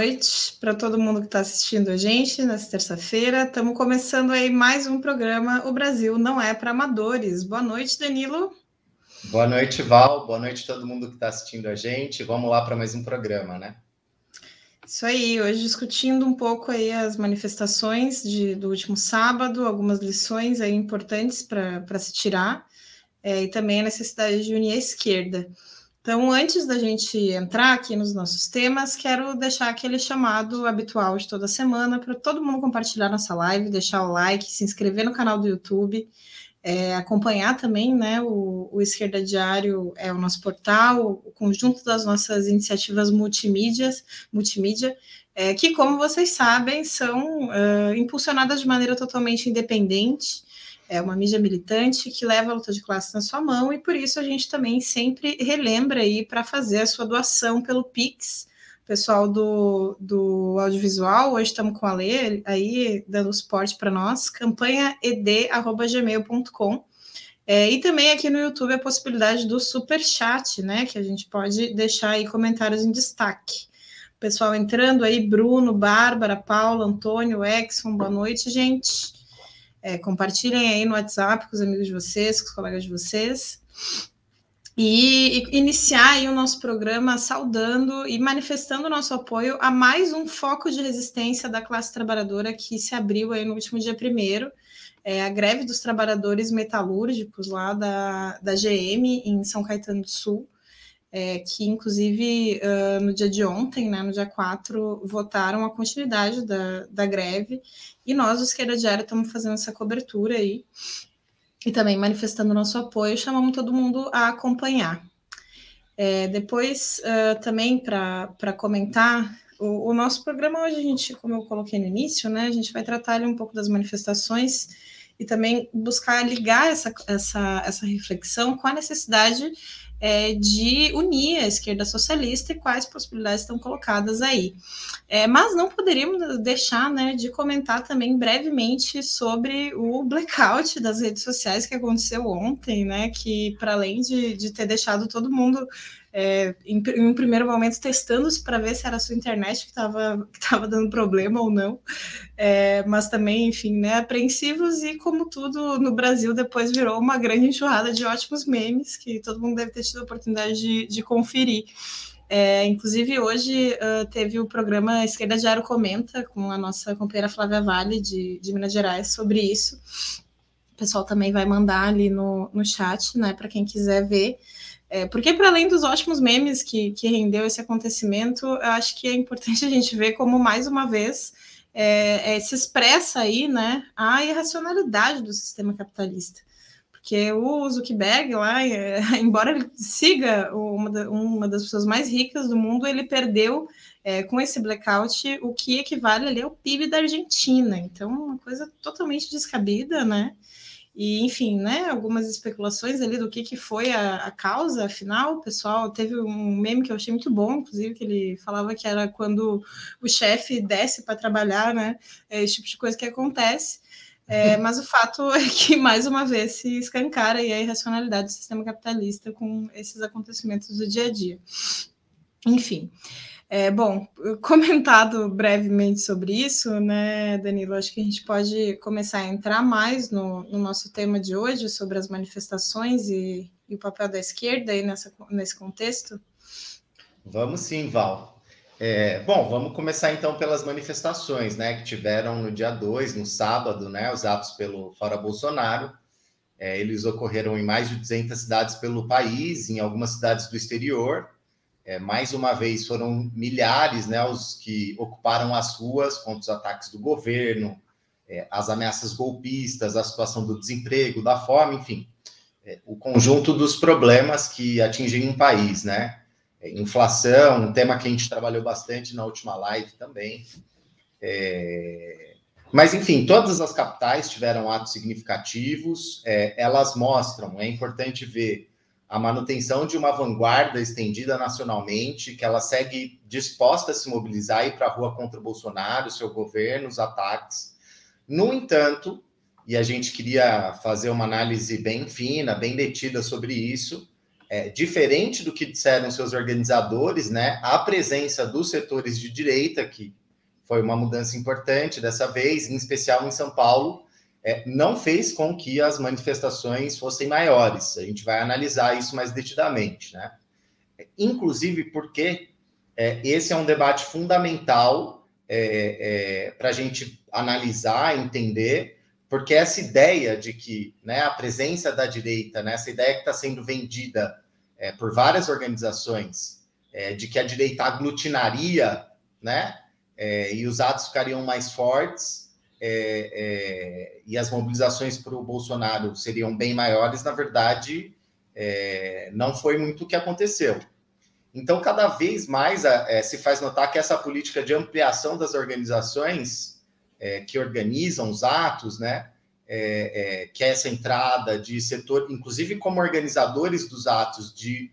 Boa noite para todo mundo que está assistindo a gente nessa terça-feira. Estamos começando aí mais um programa O Brasil Não É para Amadores. Boa noite, Danilo. Boa noite, Val. Boa noite a todo mundo que está assistindo a gente. Vamos lá para mais um programa, né? Isso aí, hoje discutindo um pouco aí as manifestações de, do último sábado, algumas lições aí importantes para se tirar, é, e também a necessidade de unir a esquerda. Então, antes da gente entrar aqui nos nossos temas, quero deixar aquele chamado habitual de toda semana para todo mundo compartilhar nossa live, deixar o like, se inscrever no canal do YouTube, é, acompanhar também, né? O, o, Esquerda Diário é o nosso portal, o conjunto das nossas iniciativas multimídias, multimídia, é, que, como vocês sabem, são uh, impulsionadas de maneira totalmente independente é uma mídia militante que leva a luta de classe na sua mão e por isso a gente também sempre relembra aí para fazer a sua doação pelo Pix, pessoal do, do audiovisual, hoje estamos com a Lê aí dando suporte para nós, campanha ed@gmail.com. É, e também aqui no YouTube a possibilidade do super chat, né, que a gente pode deixar aí comentários em destaque. Pessoal entrando aí, Bruno, Bárbara, Paulo, Antônio, Exxon, boa noite, gente. É, compartilhem aí no WhatsApp com os amigos de vocês, com os colegas de vocês. E, e iniciar aí o nosso programa saudando e manifestando o nosso apoio a mais um foco de resistência da classe trabalhadora que se abriu aí no último dia primeiro. É, a greve dos trabalhadores metalúrgicos lá da, da GM em São Caetano do Sul é, que inclusive uh, no dia de ontem, né, no dia 4, votaram a continuidade da, da greve, e nós, do Esquerda Diária, estamos fazendo essa cobertura aí, e também manifestando nosso apoio, chamamos todo mundo a acompanhar. É, depois, uh, também para comentar, o, o, nosso programa hoje, a gente, como eu coloquei no início, né, a gente vai tratar ali um pouco das manifestações e também buscar ligar essa, essa, essa reflexão com a necessidade é, de unir a esquerda socialista e quais possibilidades estão colocadas aí. É, mas não poderíamos deixar né, de comentar também brevemente sobre o blackout das redes sociais que aconteceu ontem, né? Que, para além de, de ter deixado todo mundo é, em, em, um primeiro momento testando-se para ver se era a sua internet que estava que tava dando problema ou não, é, mas também, enfim, né, apreensivos e como tudo no Brasil depois virou uma grande enxurrada de ótimos memes que todo mundo deve ter tido a oportunidade de, de conferir. É, inclusive, hoje uh, teve o programa Esquerda Diário Comenta com a nossa companheira Flávia Vale, de, de Minas Gerais, sobre isso. O pessoal também vai mandar ali no, no chat, né, para quem quiser ver. É, porque, para além dos ótimos memes que, que rendeu esse acontecimento, eu acho que é importante a gente ver como, mais uma vez, é, é, se expressa aí né, a irracionalidade do sistema capitalista. Porque o Zuckerberg, lá, é, embora ele siga uma, da, uma, das pessoas mais ricas do mundo, ele perdeu é, com esse blackout o que equivale ali ao PIB da Argentina. Então, uma coisa totalmente descabida, né? E, enfim, né, algumas especulações ali do que, que foi a, a causa, afinal, o pessoal teve um meme que eu achei muito bom, inclusive, que ele falava que era quando o chefe desce para trabalhar, né, é esse tipo de coisa que acontece. É, mas o fato é que, mais uma vez, se escancara a irracionalidade do sistema capitalista com esses acontecimentos do dia a dia. Enfim. É, bom, comentado brevemente sobre isso, né, Danilo? Acho que a gente pode começar a entrar mais no, no nosso tema de hoje sobre as manifestações e, e, o papel da esquerda aí nessa, nesse contexto. Vamos sim, Val. É, bom, vamos começar então pelas manifestações, né, que tiveram no dia 2, no sábado, né, os atos pelo Fora Bolsonaro. É, eles ocorreram em mais de 200 cidades pelo país, em algumas cidades do exterior. É, mais uma vez, foram milhares né, os que ocuparam as ruas contra os ataques do governo, é, as ameaças golpistas, a situação do desemprego, da fome, enfim, é, o conjunto dos problemas que atingem um país, né? É, inflação, um tema que a gente trabalhou bastante na última live também. É, mas, enfim, todas as capitais tiveram atos significativos, é, elas mostram, é importante ver a manutenção de uma vanguarda estendida nacionalmente, que ela segue disposta a se mobilizar e ir para a rua contra o Bolsonaro, seu governo, os ataques. No entanto, e a gente queria fazer uma análise bem fina, bem detida sobre isso, é, diferente do que disseram seus organizadores, né, a presença dos setores de direita, que foi uma mudança importante dessa vez, em especial em São Paulo, é, não fez com que as manifestações fossem maiores. A gente vai analisar isso mais detidamente, né? Inclusive porque é, esse é um debate fundamental é, é para a gente analisar, entender, porque essa ideia de que né, a presença da direita, né, essa ideia que está sendo vendida é, por várias organizações, é, de que a direita aglutinaria, né, e os atos ficariam mais fortes, é, é, e as mobilizações para o Bolsonaro seriam bem maiores, na verdade, é, não foi muito o que aconteceu. Então, cada vez mais é, se faz notar que essa política de ampliação das organizações é, que organizam os atos, né, é, que é essa entrada de setor, inclusive como organizadores dos atos de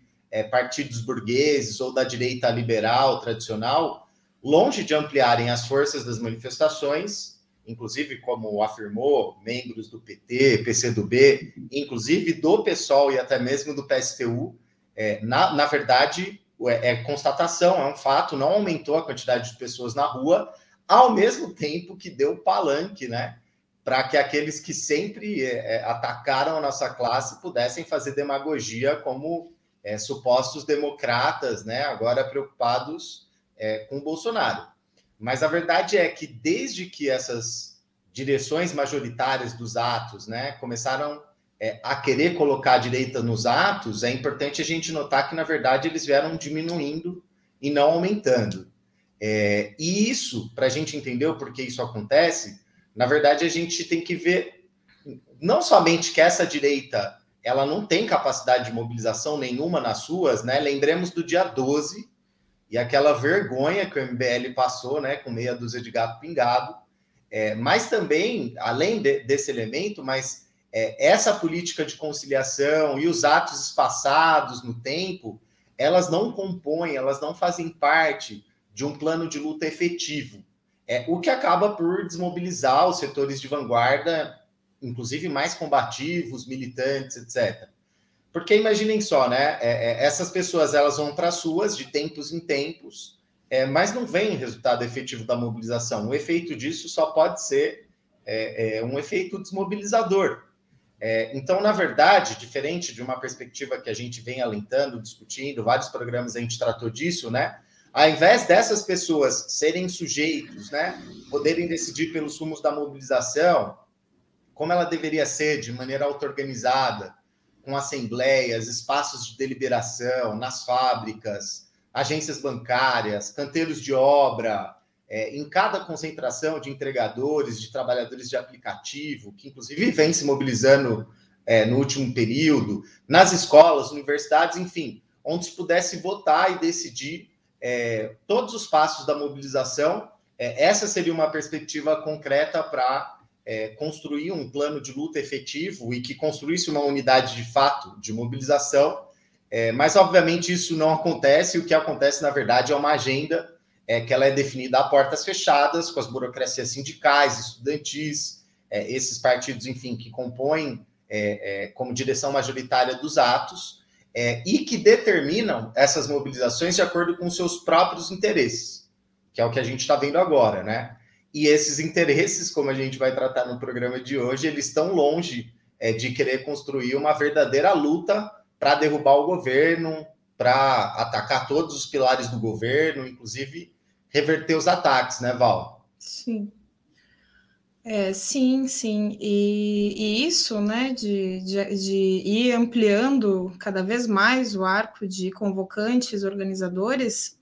partidos burgueses ou da direita liberal tradicional, longe de ampliarem as forças das manifestações, inclusive como afirmou membros do PT, PCdoB, inclusive do PSOL e até mesmo do PSTU, é, na, na verdade é, é constatação, é um fato, não aumentou a quantidade de pessoas na rua, ao mesmo tempo que deu palanque, né? Para que aqueles que sempre é, é, atacaram a nossa classe pudessem fazer demagogia como é, supostos democratas, né? Agora preocupados é, com Bolsonaro. Mas a verdade é que desde que essas direções majoritárias dos atos né, começaram é, a querer colocar a direita nos atos, é importante a gente notar que, na verdade, eles vieram diminuindo e não aumentando. É, e isso, para a gente entender o porquê isso acontece, na verdade, a gente tem que ver não somente que essa direita ela não tem capacidade de mobilização nenhuma nas suas, né? Lembremos do dia 12, e aquela vergonha que o MBL passou, né, com meia dúzia de gato pingado, é, mas também, além de, desse elemento, mas é, essa política de conciliação e os atos espaçados no tempo, elas não compõem, elas não fazem parte de um plano de luta efetivo. É, o que acaba por desmobilizar os setores de vanguarda, inclusive mais combativos, militantes, etc. Porque imaginem só, né? É, é, essas pessoas elas vão para as suas de tempos em tempos, é, mas não vem resultado efetivo da mobilização. O efeito disso só pode ser é, é um efeito desmobilizador. É, então, na verdade, diferente de uma perspectiva que a gente vem alentando, discutindo, vários programas a gente tratou disso, né? Ao invés dessas pessoas serem sujeitos, né, poderem decidir pelos rumos da mobilização, como ela deveria ser, de maneira auto-organizada, com assembleias, espaços de deliberação nas fábricas, agências bancárias, canteiros de obra, é, em cada concentração de entregadores, de trabalhadores de aplicativo, que inclusive vem se mobilizando é, no último período, nas escolas, universidades, enfim, onde se pudesse votar e decidir é, todos os passos da mobilização. É, essa seria uma perspectiva concreta para é, construir um plano de luta efetivo e que construísse uma unidade de fato de mobilização. É, mas, obviamente, isso não acontece. O que acontece, na verdade, é uma agenda é, que ela é definida a portas fechadas, com as burocracias sindicais, estudantis, é, esses partidos, enfim, que compõem é, é, como direção majoritária dos atos, e que determinam essas mobilizações de acordo com seus próprios interesses, que é o que a gente está vendo agora, né? E esses interesses, como a gente vai tratar no programa de hoje, eles estão longe é, de querer construir uma verdadeira luta para derrubar o governo, para atacar todos os pilares do governo, inclusive reverter os ataques, né, Val? Sim. É, sim, sim. E, e isso, né, de, de, de, ir ampliando cada vez mais o arco de convocantes, organizadores,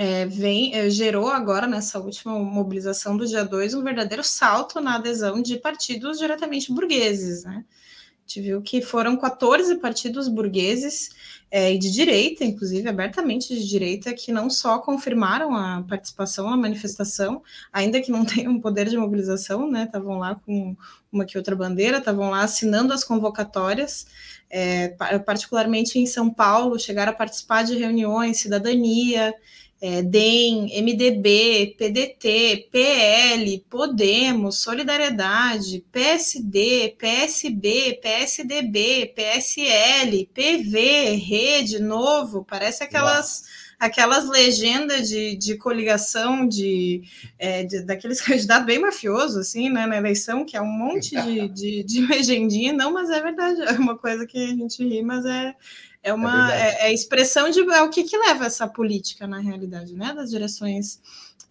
é, vem, é, gerou agora, nessa última mobilização do dia 2, um verdadeiro salto na adesão de partidos diretamente burgueses. Né? A gente viu que foram 14 partidos burgueses é, e de direita, inclusive abertamente de direita, que não só confirmaram a participação na manifestação, ainda que não tenham poder de mobilização, né? Estavam lá com uma que outra bandeira, estavam lá assinando as convocatórias. É, particularmente em São Paulo, chegaram a participar de reuniões, cidadania, é, DEM, MDB, PDT, PL, Podemos, Solidariedade, PSD, PSB, PSDB, PSL, PV, Rede, Novo, parece aquelas. aquelas legendas de, de coligação de, é, de, daqueles candidatos bem mafiosos, assim, né, na eleição, que é um monte de, de, de legendinha, não, mas é verdade, é uma coisa que a gente ri, mas é, é uma é, é, expressão de é o que, que leva essa política na realidade, né? Das direções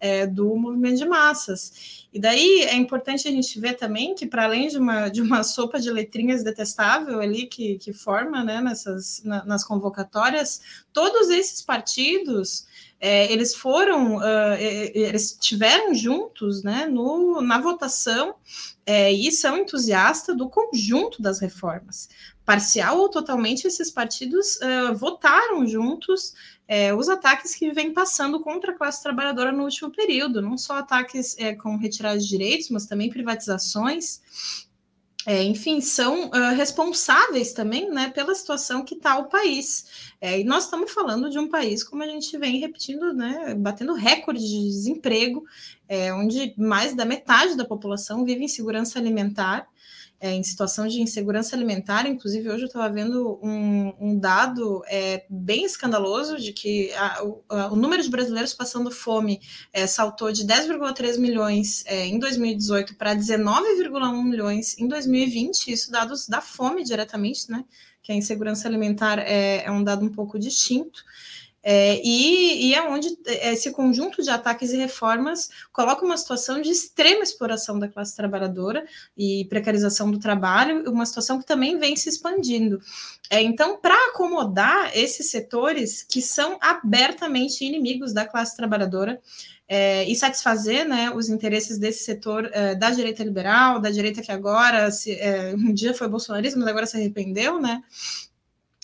é, do movimento de massas. E daí é importante a gente ver também que, para além de uma, de uma sopa de letrinhas detestável ali que, que forma né, nessas, na, nas convocatórias, todos esses partidos é, eles foram, uh, eles tiveram juntos né, no, na votação é, e são entusiastas do conjunto das reformas parcial ou totalmente, esses partidos uh, votaram juntos uh, os ataques que vem passando contra a classe trabalhadora no último período, não só ataques uh, com retirada de direitos, mas também privatizações. enfim, são responsáveis também né, pela situação que está o país. e nós estamos falando de um país, como a gente vem repetindo, né, batendo recorde de desemprego, onde mais da metade da população vive em segurança alimentar é, em situação de insegurança alimentar. Inclusive, hoje eu estava vendo um, um dado é, bem escandaloso de que a, o, a, o, número de brasileiros passando fome é, saltou de 10,3 milhões é, em 2018 para 19,1 milhões em 2020. Isso dados da fome diretamente, né? Que a insegurança alimentar é, é um dado um pouco distinto. É, e, e é onde esse conjunto de ataques e reformas coloca uma situação de extrema exploração da classe trabalhadora e precarização do trabalho, uma situação que também vem se expandindo. É, então, para acomodar esses setores que são abertamente inimigos da classe trabalhadora, é, e satisfazer né, os interesses desse setor é, da direita liberal, da direita que agora se, é, um dia foi bolsonarismo, mas agora se arrependeu, né?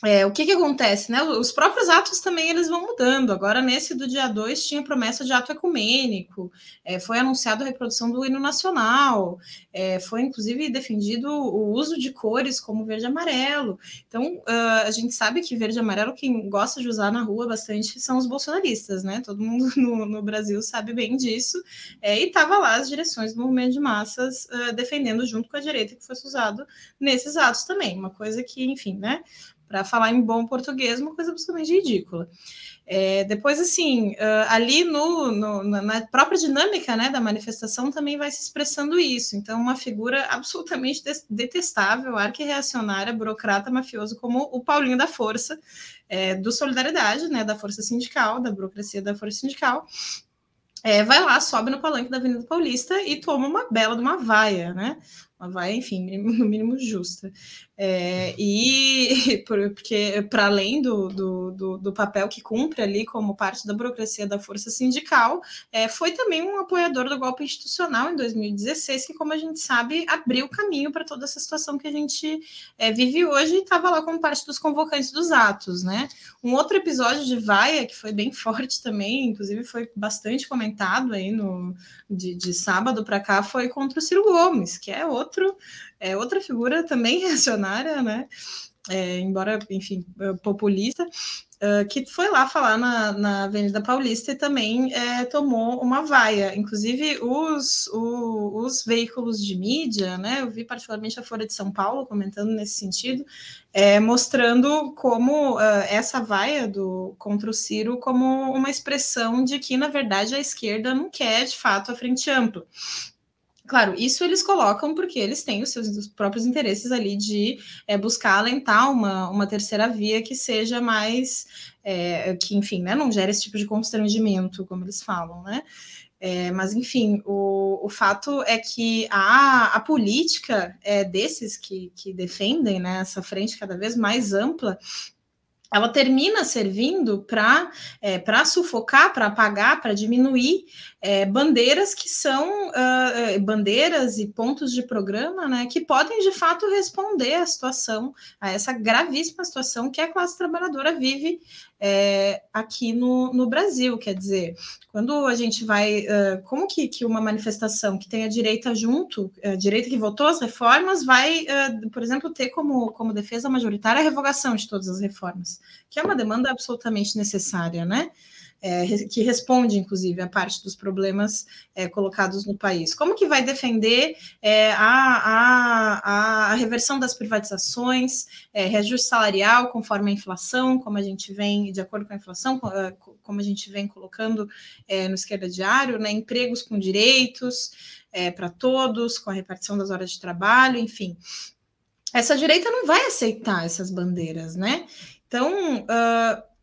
É, o que, que acontece, né? Os próprios atos também eles vão mudando. Agora, nesse do dia 2, tinha promessa de ato ecumênico, é, foi anunciado a reprodução do hino nacional, é, foi inclusive defendido o uso de cores como verde e amarelo. Então, uh, a gente sabe que verde e amarelo, quem gosta de usar na rua bastante são os bolsonaristas, né? Todo mundo no, no Brasil sabe bem disso. É, e estava lá as direções do movimento de massas uh, defendendo junto com a direita que fosse usado nesses atos também. Uma coisa que, enfim, né? Para falar em bom português, uma coisa absolutamente ridícula. É, depois, assim, uh, ali no, no, na própria dinâmica né, da manifestação também vai se expressando isso. Então, uma figura absolutamente detestável, arquirreacionária, burocrata, mafioso, como o Paulinho da Força, é, do Solidariedade, né, da Força Sindical, da burocracia da Força Sindical, é, vai lá, sobe no palanque da Avenida Paulista e toma uma bela de uma vaia, né? Vaia, enfim, no mínimo justa. É, e porque, para além do, do, do, do, papel que cumpre ali como parte da burocracia da força sindical, é, foi também um apoiador do golpe institucional em 2016, que, como a gente sabe, abriu caminho para toda essa situação que a gente é, vive hoje e estava lá como parte dos convocantes dos atos. Né? Um outro episódio de vaia, que foi bem forte também, inclusive foi bastante comentado aí no, de, de sábado para cá, foi contra o Ciro Gomes, que é outro é outra figura também reacionária, né? É, embora, enfim, é, populista, uh, que foi lá falar na, na Avenida Paulista e também é, tomou uma vaia. Inclusive, os, o, os veículos de mídia, né? Eu vi particularmente a Folha de São Paulo comentando nesse sentido, é, mostrando como uh, essa vaia do, contra o Ciro como uma expressão de que, na verdade, a esquerda não quer, de fato, a frente ampla. Claro, isso eles colocam porque eles têm os seus próprios interesses ali de é, buscar alentar uma, uma terceira via que seja mais, é, que enfim, né, não gera esse tipo de constrangimento, como eles falam, né? É, mas, enfim, o, o fato é que a, a política é, desses que, que defendem né, essa frente cada vez mais ampla ela termina servindo para é, sufocar, para apagar, para diminuir é, bandeiras que são uh, bandeiras e pontos de programa né, que podem de fato responder à situação, a essa gravíssima situação que a classe trabalhadora vive é, aqui no, no Brasil. Quer dizer, quando a gente vai. Uh, como que, que uma manifestação que tem a direita junto, a direita que votou as reformas, vai, uh, por exemplo, ter como, como defesa majoritária a revogação de todas as reformas, que é uma demanda absolutamente necessária, né? É, que responde, inclusive, a parte dos problemas é, colocados no país. Como que vai defender é, a, a, a, reversão das privatizações, é, reajuste salarial conforme a inflação, como a gente vem, de acordo com a inflação, é, como a gente vem colocando é, no esquerda diário, né, empregos com direitos para todos, com a repartição das horas de trabalho, enfim. Essa direita não vai aceitar essas bandeiras, né? Então, uh,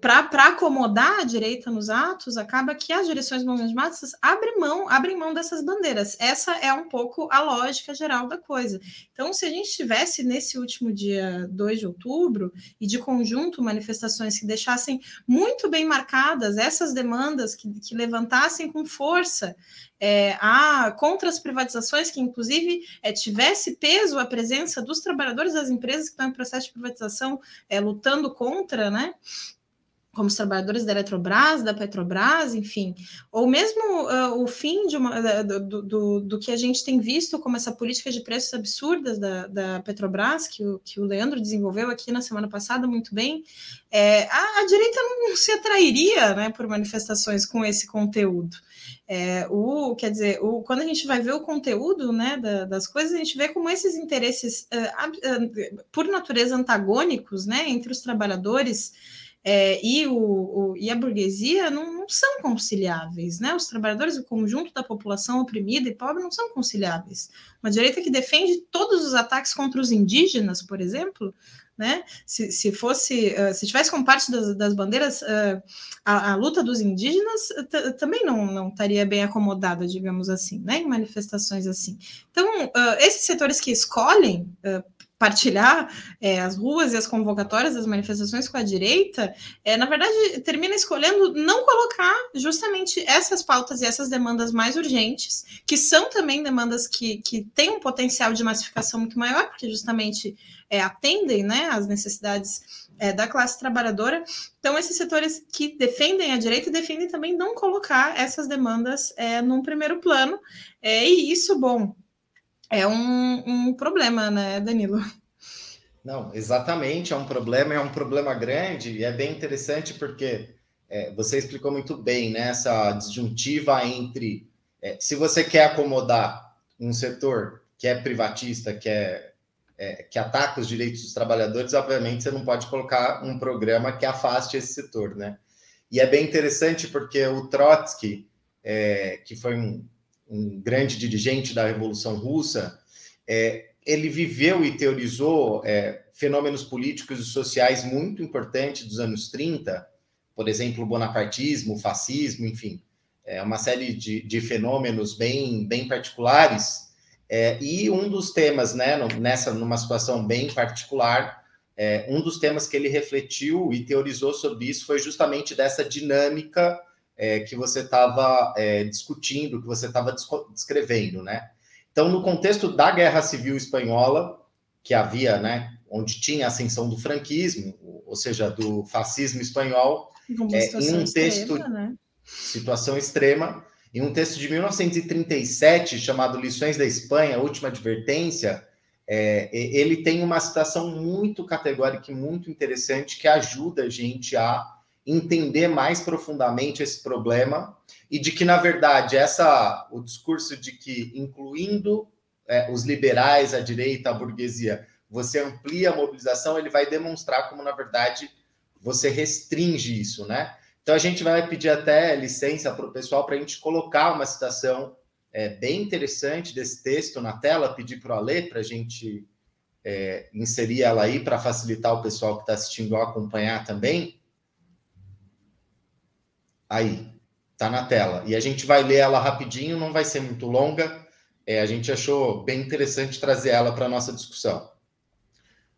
para acomodar a direita nos atos, acaba que as direções do movimento de massas abrem mão, abrem mão dessas bandeiras. Essa é um pouco a lógica geral da coisa. Então, se a gente tivesse nesse último dia 2 de outubro, e de conjunto manifestações que deixassem muito bem marcadas essas demandas, que, que levantassem com força é, a, contra as privatizações, que inclusive é, tivesse peso a presença dos trabalhadores das empresas que estão em processo de privatização é, lutando contra, né? como os trabalhadores da Eletrobras, da Petrobras, enfim, ou mesmo uh, o fim de uma, do, do, do, que a gente tem visto como essa política de preços absurdas da, da Petrobras, que o, que o Leandro desenvolveu aqui na semana passada muito bem, é, a, a direita não se atrairia né, por manifestações com esse conteúdo. É, o, quer dizer, o, quando a gente vai ver o conteúdo né, da, das coisas, a gente vê como esses interesses, uh, uh, por natureza, antagônicos né, entre os trabalhadores é, e, o, o, e a burguesia não, não, são conciliáveis, né? Os trabalhadores, o conjunto da população oprimida e pobre não são conciliáveis. Uma direita que defende todos os ataques contra os indígenas, por exemplo, né? Se, se fosse, uh, se tivesse como parte das, das bandeiras uh, a, a, luta dos indígenas, também não, não estaria bem acomodada, digamos assim, né? Em manifestações assim. Então, uh, esses setores que escolhem partilhar é, as ruas e as convocatórias das manifestações com a direita, é, na verdade, termina escolhendo não colocar justamente essas pautas e essas demandas mais urgentes, que são também demandas que, que têm um potencial de massificação muito maior, porque justamente é, atendem né, às necessidades é, da classe trabalhadora. Então, esses setores que defendem a direita defendem também não colocar essas demandas é, num primeiro plano, é, e isso, bom, é um, um problema, né, Danilo? Não, exatamente, é um problema, é um problema grande, e é bem interessante porque é, você explicou muito bem né, essa disjuntiva entre é, se você quer acomodar um setor que é privatista, que é, é, que ataca os direitos dos trabalhadores, obviamente você não pode colocar um programa que afaste esse setor, né? E é bem interessante porque o Trotsky, é, que foi um, um grande dirigente da Revolução Russa, é, ele viveu e teorizou é, fenômenos políticos e sociais muito importantes dos anos 30, por exemplo, o bonapartismo, o fascismo, enfim, é uma série de, de fenômenos bem, bem particulares. É, e um dos temas, né, nessa numa situação bem particular, é, um dos temas que ele refletiu e teorizou sobre isso foi justamente dessa dinâmica é, que você estava é, discutindo, que você estava descrevendo, né? Então, no contexto da Guerra Civil Espanhola, que havia, né, onde tinha a ascensão do franquismo, ou seja, do fascismo espanhol, é, em um texto extrema, né? situação extrema, em um texto de 1937 chamado Lições da Espanha, Última Advertência, é, ele tem uma citação muito categórica e muito interessante que ajuda a gente a entender mais profundamente esse problema e de que, na verdade, essa o discurso de que, incluindo é, os liberais, a direita, a burguesia, você amplia a mobilização, ele vai demonstrar como, na verdade, você restringe isso, né? Então, a gente vai pedir até licença para o pessoal para a gente colocar uma citação é, bem interessante desse texto na tela, pedir para o Ale para a gente é, inserir ela aí para facilitar o pessoal que está assistindo a acompanhar também. Aí, tá na tela. E a gente vai ler ela rapidinho, não vai ser muito longa. É, a gente achou bem interessante trazer ela para a nossa discussão.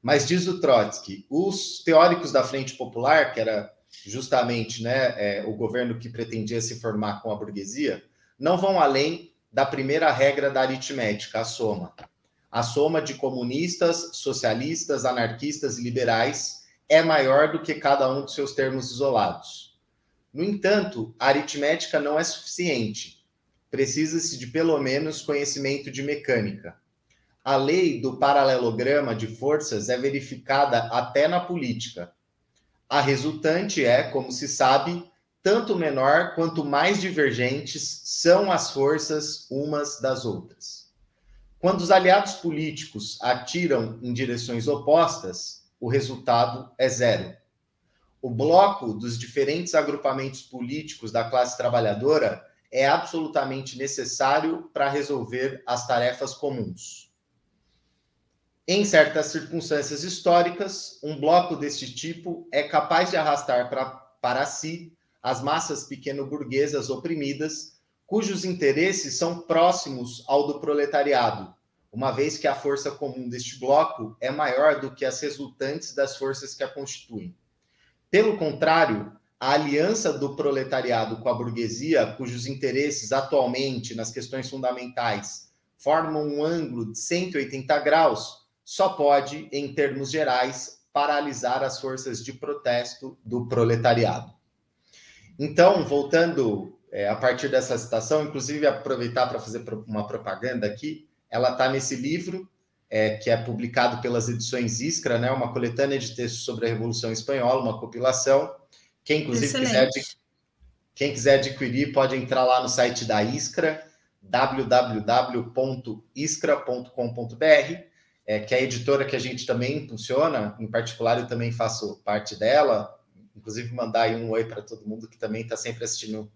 Mas diz o Trotsky, os teóricos da Frente Popular, que era justamente né, é, o governo que pretendia se formar com a burguesia, não vão além da primeira regra da aritmética, a soma. A soma de comunistas, socialistas, anarquistas e liberais é maior do que cada um dos seus termos isolados. No entanto, a aritmética não é suficiente. Precisa-se de pelo menos conhecimento de mecânica. A lei do paralelograma de forças é verificada até na política. A resultante é, como se sabe, tanto menor quanto mais divergentes são as forças umas das outras. Quando os aliados políticos atiram em direções opostas, o resultado é zero. O bloco dos diferentes agrupamentos políticos da classe trabalhadora é absolutamente necessário para resolver as tarefas comuns. Em certas circunstâncias históricas, um bloco deste tipo é capaz de arrastar pra, para si as massas pequeno-burguesas oprimidas, cujos interesses são próximos ao do proletariado, uma vez que a força comum deste bloco é maior do que as resultantes das forças que a constituem. Pelo contrário, a aliança do proletariado com a burguesia, cujos interesses atualmente nas questões fundamentais formam um ângulo de 180 graus, só pode, em termos gerais, paralisar as forças de protesto do proletariado. Então, voltando é, a partir dessa citação, inclusive aproveitar para fazer uma propaganda aqui, ela está nesse livro, é, que é publicado pelas edições Iskra, né, uma coletânea de textos sobre a Revolução Espanhola, uma compilação. Quem, inclusive, quiser, quem quiser adquirir, pode entrar lá no site da Iskra, www.iskra.com.br, é, que é a editora que a gente também impulsiona, em particular eu também faço parte dela, inclusive mandar aí um oi para todo mundo que também está sempre assistindo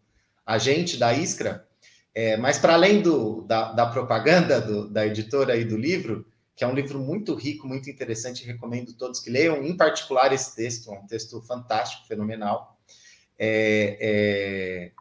a gente da Iskra. É, mas para além do, da, da propaganda do, da editora e do livro, que é um livro muito rico, muito interessante, recomendo todos que leiam, em particular esse texto, é um texto fantástico, fenomenal. É,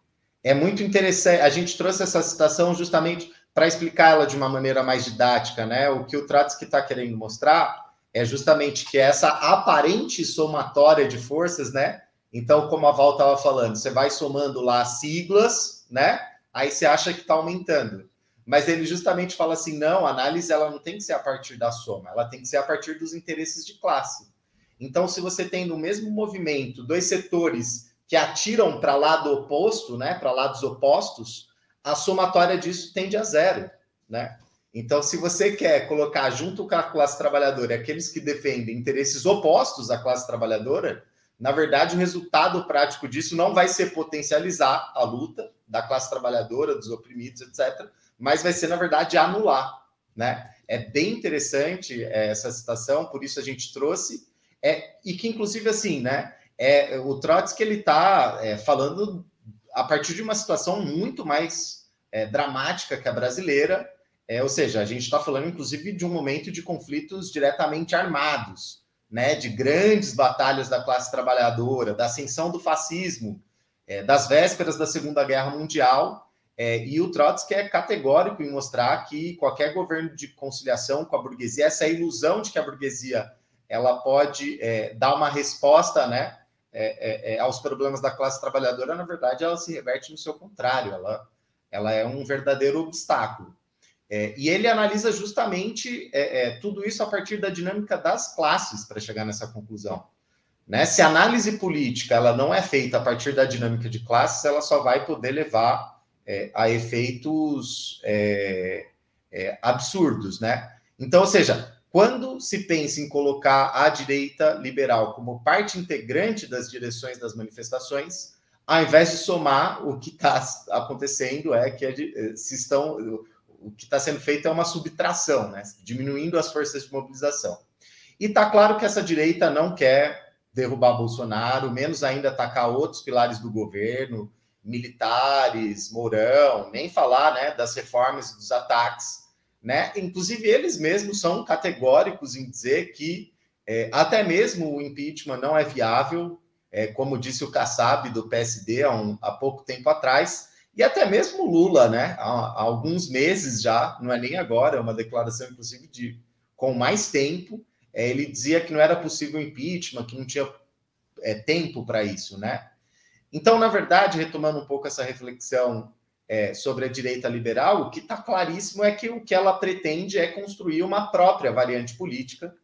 é, é muito interessante, a gente trouxe essa citação justamente para explicar ela de uma maneira mais didática, né? O que o Trotsky está querendo mostrar é justamente que essa aparente somatória de forças, né? Então, como a Val estava falando, você vai somando lá siglas, né? Aí você acha que está aumentando mas ele justamente fala assim: não, a análise ela não tem que ser a partir da soma, ela tem que ser a partir dos interesses de classe. Então, se você tem no mesmo movimento dois setores que atiram para lado oposto, né, para lados opostos, a somatória disso tende a zero, né? Então, se você quer colocar junto com a classe trabalhadora aqueles que defendem interesses opostos à classe trabalhadora, na verdade, o resultado prático disso não vai ser potencializar a luta da classe trabalhadora, dos oprimidos, etc., mas vai ser, na verdade, anular. Né? É bem interessante é, essa citação, por isso a gente trouxe, é, e que, inclusive, assim, né, é, o Trotsky ele está é, falando a partir de uma situação muito mais é, dramática que a brasileira, é, ou seja, a gente está falando, inclusive, de um momento de conflitos diretamente armados, né, de grandes batalhas da classe trabalhadora, da ascensão do fascismo, é, das vésperas da Segunda Guerra Mundial, é, e o Trotsky é categórico em mostrar que qualquer governo de conciliação com a burguesia, essa ilusão de que a burguesia ela pode é, dar uma resposta né, é, é, é aos problemas da classe trabalhadora, na verdade, ela se reverte no seu contrário, ela, ela é um verdadeiro obstáculo. É, e ele analisa justamente tudo isso a partir da dinâmica das classes para chegar nessa conclusão. Né? Se a análise política ela não é feita a partir da dinâmica de classes, ela só vai poder levar é, a efeitos é, é, absurdos, né? Então, ou seja, quando se pensa em colocar a direita liberal como parte integrante das direções das manifestações, ao invés de somar, o que está acontecendo é que é se estão, o que está sendo feito é uma subtração, né? diminuindo as forças de mobilização. E está claro que essa direita não quer derrubar Bolsonaro, menos ainda atacar outros pilares do governo, militares, Mourão, nem falar né, das reformas e dos ataques. Né? Inclusive, eles mesmos são categóricos em dizer que é, até mesmo o impeachment não é viável, é, como disse o Kassab do PSD há, um, há pouco tempo atrás, e até mesmo Lula, né? Há, há, alguns meses já, não é nem agora, é uma declaração, inclusive, de com mais tempo. É, ele dizia que não era possível impeachment, que não tinha é, tempo para isso, né? Então, na verdade, retomando um pouco essa reflexão é, sobre a direita liberal, o que está claríssimo é que o que ela pretende é construir uma própria variante política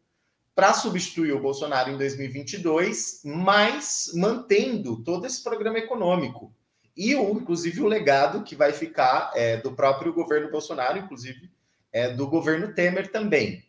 para substituir o Bolsonaro em 2022, mas mantendo todo esse programa econômico e, o, inclusive, o legado que vai ficar é, do próprio governo Bolsonaro, inclusive é, do governo Temer também.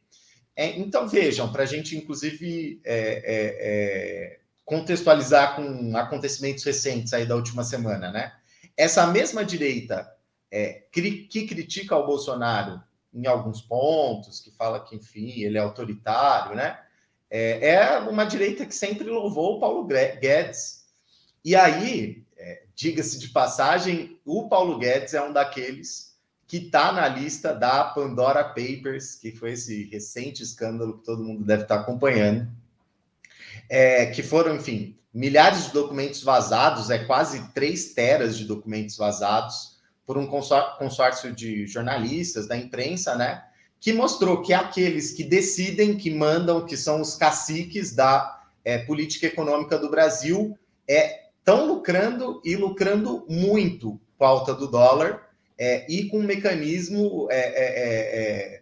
É, então, vejam, para a gente, inclusive, é, é, é contextualizar com acontecimentos recentes aí da última semana, né? Essa mesma direita é, que critica o Bolsonaro em alguns pontos, que fala que, enfim, ele é autoritário, né? É, é uma direita que sempre louvou o Paulo Guedes. E aí, é, diga-se de passagem, o Paulo Guedes é um daqueles que está na lista da Pandora Papers, que foi esse recente escândalo que todo mundo deve estar tá acompanhando, é, que foram, enfim, milhares de documentos vazados, é quase 3 teras de documentos vazados por um consórcio de jornalistas, da imprensa, né? Que mostrou que aqueles que decidem, que mandam, que são os caciques da é, política econômica do Brasil, estão é, lucrando e lucrando muito com a alta do dólar é, e com um mecanismo é, é,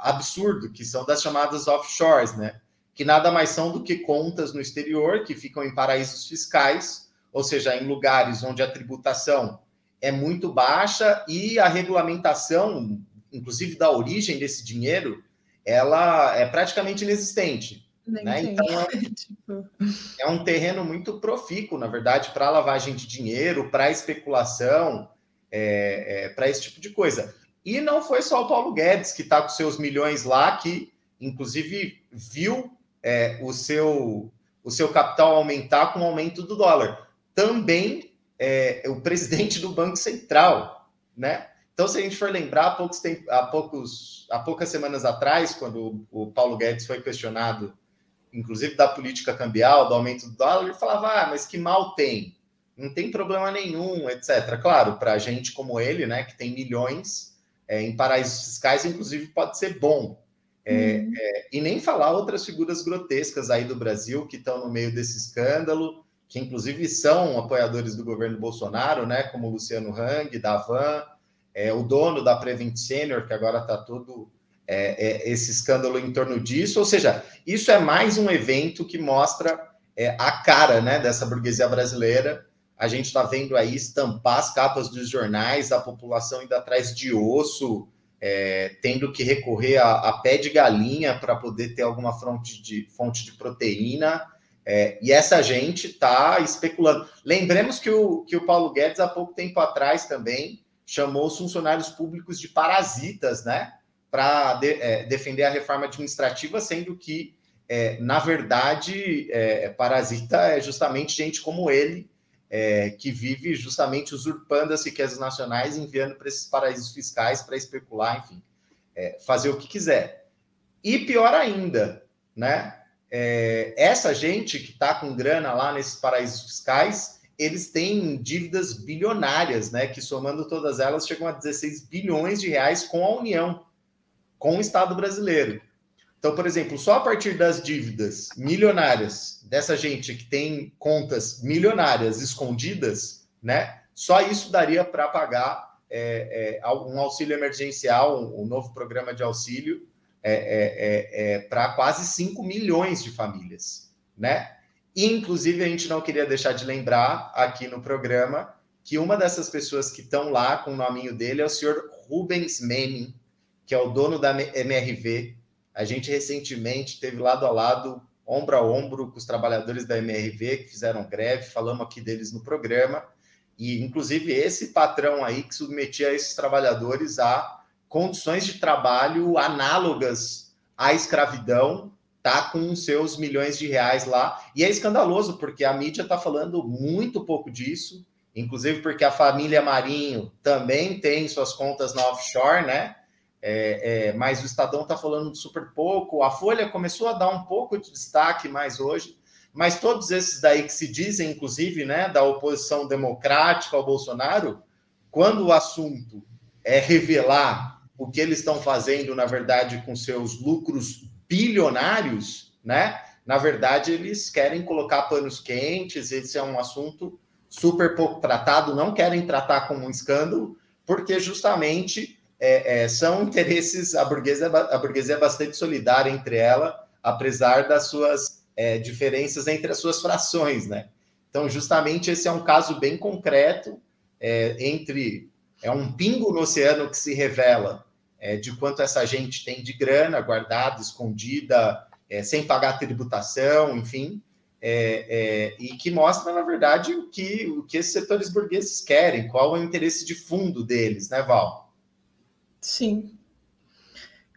absurdo, que são das chamadas offshores, né? Que nada mais são do que contas no exterior que ficam em paraísos fiscais, ou seja, em lugares onde a tributação é muito baixa e a regulamentação, inclusive da origem desse dinheiro, ela é praticamente inexistente. Né? Então é, tipo... é, um terreno muito profícuo, na verdade, para lavagem de dinheiro, para especulação, é, é, para esse tipo de coisa. E não foi só o Paulo Guedes que está com seus milhões lá, que inclusive viu é, o, seu, o seu capital aumentar com o aumento do dólar. Também é, o presidente do Banco Central, né? Então, se a gente for lembrar, há, poucos tempo, há, poucos, há poucas semanas atrás, quando o Paulo Guedes foi questionado, inclusive da política cambial, do aumento do dólar, ele falava: ah, mas que mal tem? Não tem problema nenhum, etc. Claro, para gente como ele, né, que tem milhões é, em paraísos fiscais, inclusive pode ser bom. É, uhum. é, e nem falar outras figuras grotescas aí do Brasil que estão no meio desse escândalo, que inclusive são apoiadores do governo Bolsonaro, né, como Luciano Hang, Davan, é, o dono da Prevent Senior, que agora está todo é, é, esse escândalo em torno disso. Ou seja, isso é mais um evento que mostra é, a cara né, dessa burguesia brasileira. A gente está vendo aí estampar as capas dos jornais, a população indo atrás de osso, é, tendo que recorrer a, a pé de galinha para poder ter alguma fonte de, fonte de proteína. É, e essa gente está especulando. Lembremos que o, que o Paulo Guedes, há pouco tempo atrás, também chamou os funcionários públicos de parasitas, né? Para de, é, defender a reforma administrativa, sendo que, é, na verdade, é, parasita é justamente gente como ele, é, que vive justamente usurpando as riquezas nacionais, enviando para esses paraísos fiscais para especular, enfim, é, fazer o que quiser. E pior ainda, né? é, essa gente que está com grana lá nesses paraísos fiscais, eles têm dívidas bilionárias, né? Que somando todas elas chegam a 16 bilhões de reais com a União, com o Estado brasileiro. Então, por exemplo, só a partir das dívidas milionárias dessa gente que tem contas milionárias escondidas, né? Só isso daria para pagar é, é, um auxílio emergencial, um, um novo programa de auxílio é, é, é, é para quase 5 milhões de famílias, né? E, inclusive, a gente não queria deixar de lembrar aqui no programa que uma dessas pessoas que estão lá com o nominho dele é o senhor Rubens Menin, que é o dono da MRV. A gente recentemente teve lado a lado, ombro a ombro, com os trabalhadores da MRV que fizeram greve, falamos aqui deles no programa. E, inclusive, esse patrão aí que submetia esses trabalhadores a condições de trabalho análogas à escravidão, tá com seus milhões de reais lá. E é escandaloso, porque a mídia está falando muito pouco disso, inclusive porque a família Marinho também tem suas contas na offshore, né? É, é, mas o Estadão está falando super pouco. A Folha começou a dar um pouco de destaque mais hoje, mas todos esses daí que se dizem, inclusive, né, da oposição democrática ao Bolsonaro, quando o assunto é revelar o que eles estão fazendo, na verdade, com seus lucros bilionários, né? Na verdade, eles querem colocar panos quentes, esse é um assunto super pouco tratado, não querem tratar como um escândalo, porque justamente é, é, são interesses, a burguesia, a burguesia é bastante solidária entre ela, apesar das suas é, diferenças entre as suas frações, né? Então, justamente esse é um caso bem concreto é, entre é um pingo no oceano que se revela é, de quanto essa gente tem de grana guardada, escondida, é, sem pagar tributação, enfim. é, é, e que mostra, na verdade, o que, o que esses setores burgueses querem, qual é o interesse de fundo deles, né, Val? Sim.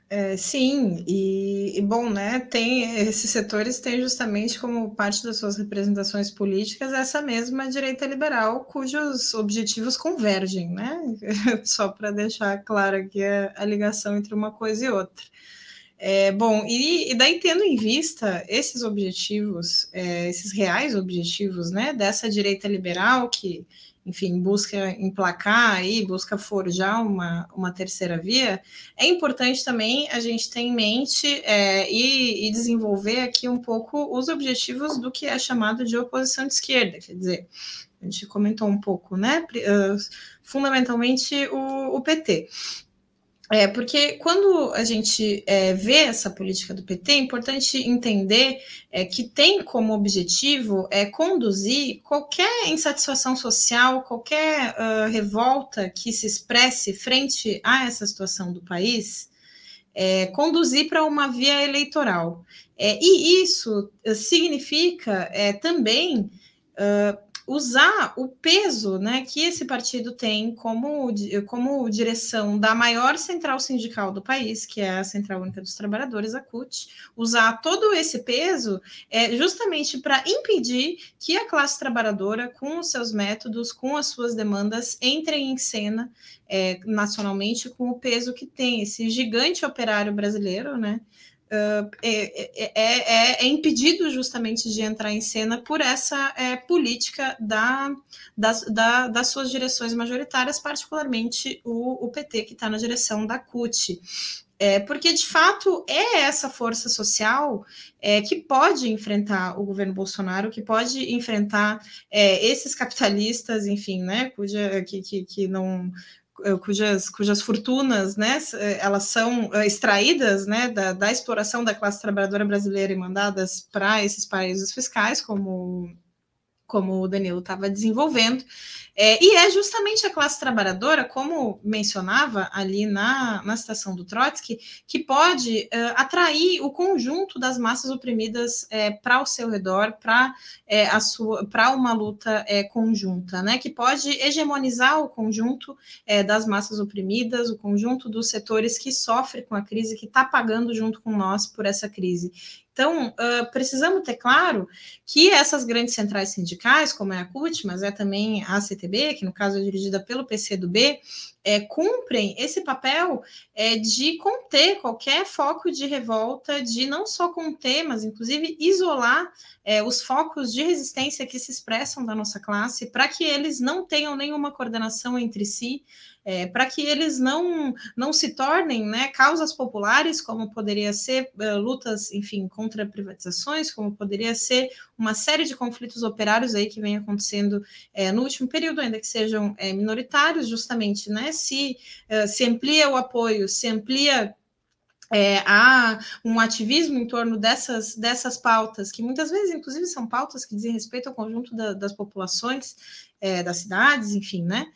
É, sim, e, e, bom, né? Tem esses setores têm justamente como parte das suas representações políticas essa mesma direita liberal, cujos objetivos convergem, né? Só para deixar claro aqui a, a ligação entre uma coisa e outra. É, bom, e, e, daí tendo em vista esses objetivos, é, esses reais objetivos, né, dessa direita liberal que, enfim, busca emplacar aí, busca forjar uma, uma terceira via, é importante também a gente ter em mente é, e, e, desenvolver aqui um pouco os objetivos do que é chamado de oposição de esquerda, quer dizer, a gente comentou um pouco, né, uh, fundamentalmente o, o PT. É, porque quando a gente é, vê essa política do PT, é importante entender é, que tem como objetivo é, conduzir qualquer insatisfação social, qualquer uh, revolta que se expresse frente a essa situação do país, é, conduzir para uma via eleitoral. É, e isso significa é, também. Uh, usar o peso né, que esse partido tem como, como direção da maior central sindical do país, que é a Central Única dos Trabalhadores, a CUT, usar todo esse peso é, justamente para impedir que a classe trabalhadora, com os seus métodos, com as suas demandas, entrem em cena é, nacionalmente com o peso que tem esse gigante operário brasileiro, né? Uh, é, é, é, impedido justamente de entrar em cena por essa política da, das, da, das suas direções majoritárias, particularmente o, o PT, que está na direção da CUT. É, porque de fato é essa força social é, que pode enfrentar o governo Bolsonaro, que pode enfrentar é, esses capitalistas, enfim, né, cuja, que, que, que não eh, cujas, cujas fortunas, né, eh, elas são eh, extraídas, né, da, da exploração da classe trabalhadora brasileira e mandadas para esses paraísos fiscais, como como o Danilo estava desenvolvendo, é, e é justamente a classe trabalhadora, como mencionava ali na, na citação do Trotsky, que pode uh, atrair o conjunto das massas oprimidas é, para o seu redor, para é, para uma luta é, conjunta, né? Que pode hegemonizar o conjunto é, das massas oprimidas, o conjunto dos setores que sofrem com a crise, que está pagando junto com nós por essa crise. Então, uh, precisamos ter claro que essas grandes centrais sindicais, como é a CUT, mas é também a CTB, que no caso é dirigida pelo PCdoB, é, cumprem esse papel é, de conter qualquer foco de revolta, de não só conter, mas inclusive isolar é, os focos de resistência que se expressam da nossa classe, para que eles não tenham nenhuma coordenação entre si, é, para que eles não, não se tornem né, causas populares, como poderia ser uh, lutas, enfim, contra privatizações, como poderia ser uma série de conflitos operários aí que vem acontecendo é, no último período, ainda que sejam é, minoritários, justamente, né? Se, uh, se amplia o apoio, se amplia é, um ativismo em torno dessas, dessas pautas, que muitas vezes, inclusive, são pautas que dizem respeito ao conjunto da, das populações, é, das cidades, enfim, né?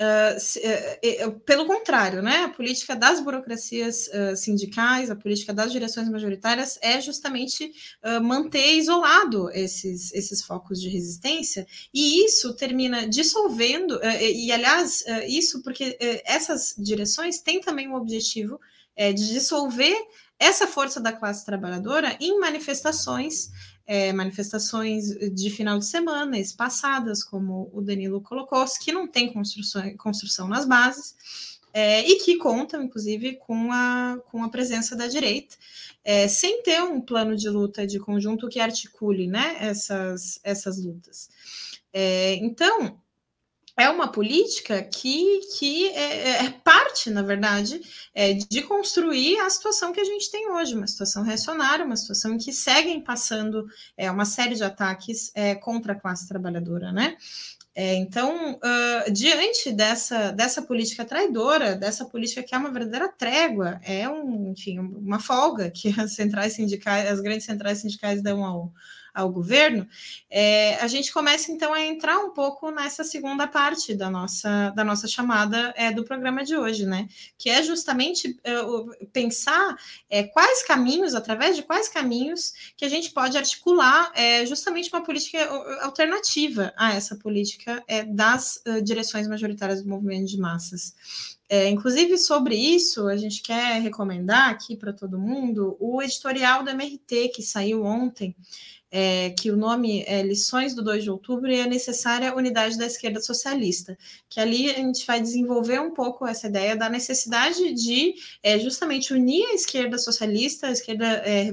Uh, pelo contrário, né, a política das burocracias sindicais, a política das direções majoritárias é justamente manter isolado esses, esses focos de resistência, e isso termina dissolvendo, e aliás, isso porque essas direções têm também o objetivo de dissolver essa força da classe trabalhadora em manifestações é, manifestações de final de semana espaçadas, como o Danilo colocou, que não tem construção, construção nas bases, é, e que contam, inclusive, com a, com a presença da direita, é, sem ter um plano de luta de conjunto que articule né, essas, essas lutas. É, então, é uma política que, que é, é, é, parte, na verdade, é, de construir a situação que a gente tem hoje, uma situação reacionária, uma situação em que seguem passando é, uma série de ataques é, contra a classe trabalhadora, né? É, então, uh, diante dessa, dessa política traidora, dessa política que é uma verdadeira trégua, é um, enfim, uma folga que as centrais sindicais, as grandes centrais sindicais dão ao, ao governo, é, a gente começa então a entrar um pouco nessa segunda parte da nossa, da nossa chamada é, do programa de hoje, né? Que é justamente é, pensar é, quais caminhos, através de quais caminhos que a gente pode articular é, justamente uma política alternativa a essa política é, das uh, direções majoritárias do movimento de massas. É, inclusive, sobre isso, a gente quer recomendar aqui para todo mundo o editorial do MRT, que saiu ontem, é, que o nome é Lições do 2 de Outubro e a Necessária Unidade da Esquerda Socialista, que ali a gente vai desenvolver um pouco essa ideia da necessidade de é, justamente unir a esquerda socialista, a esquerda é,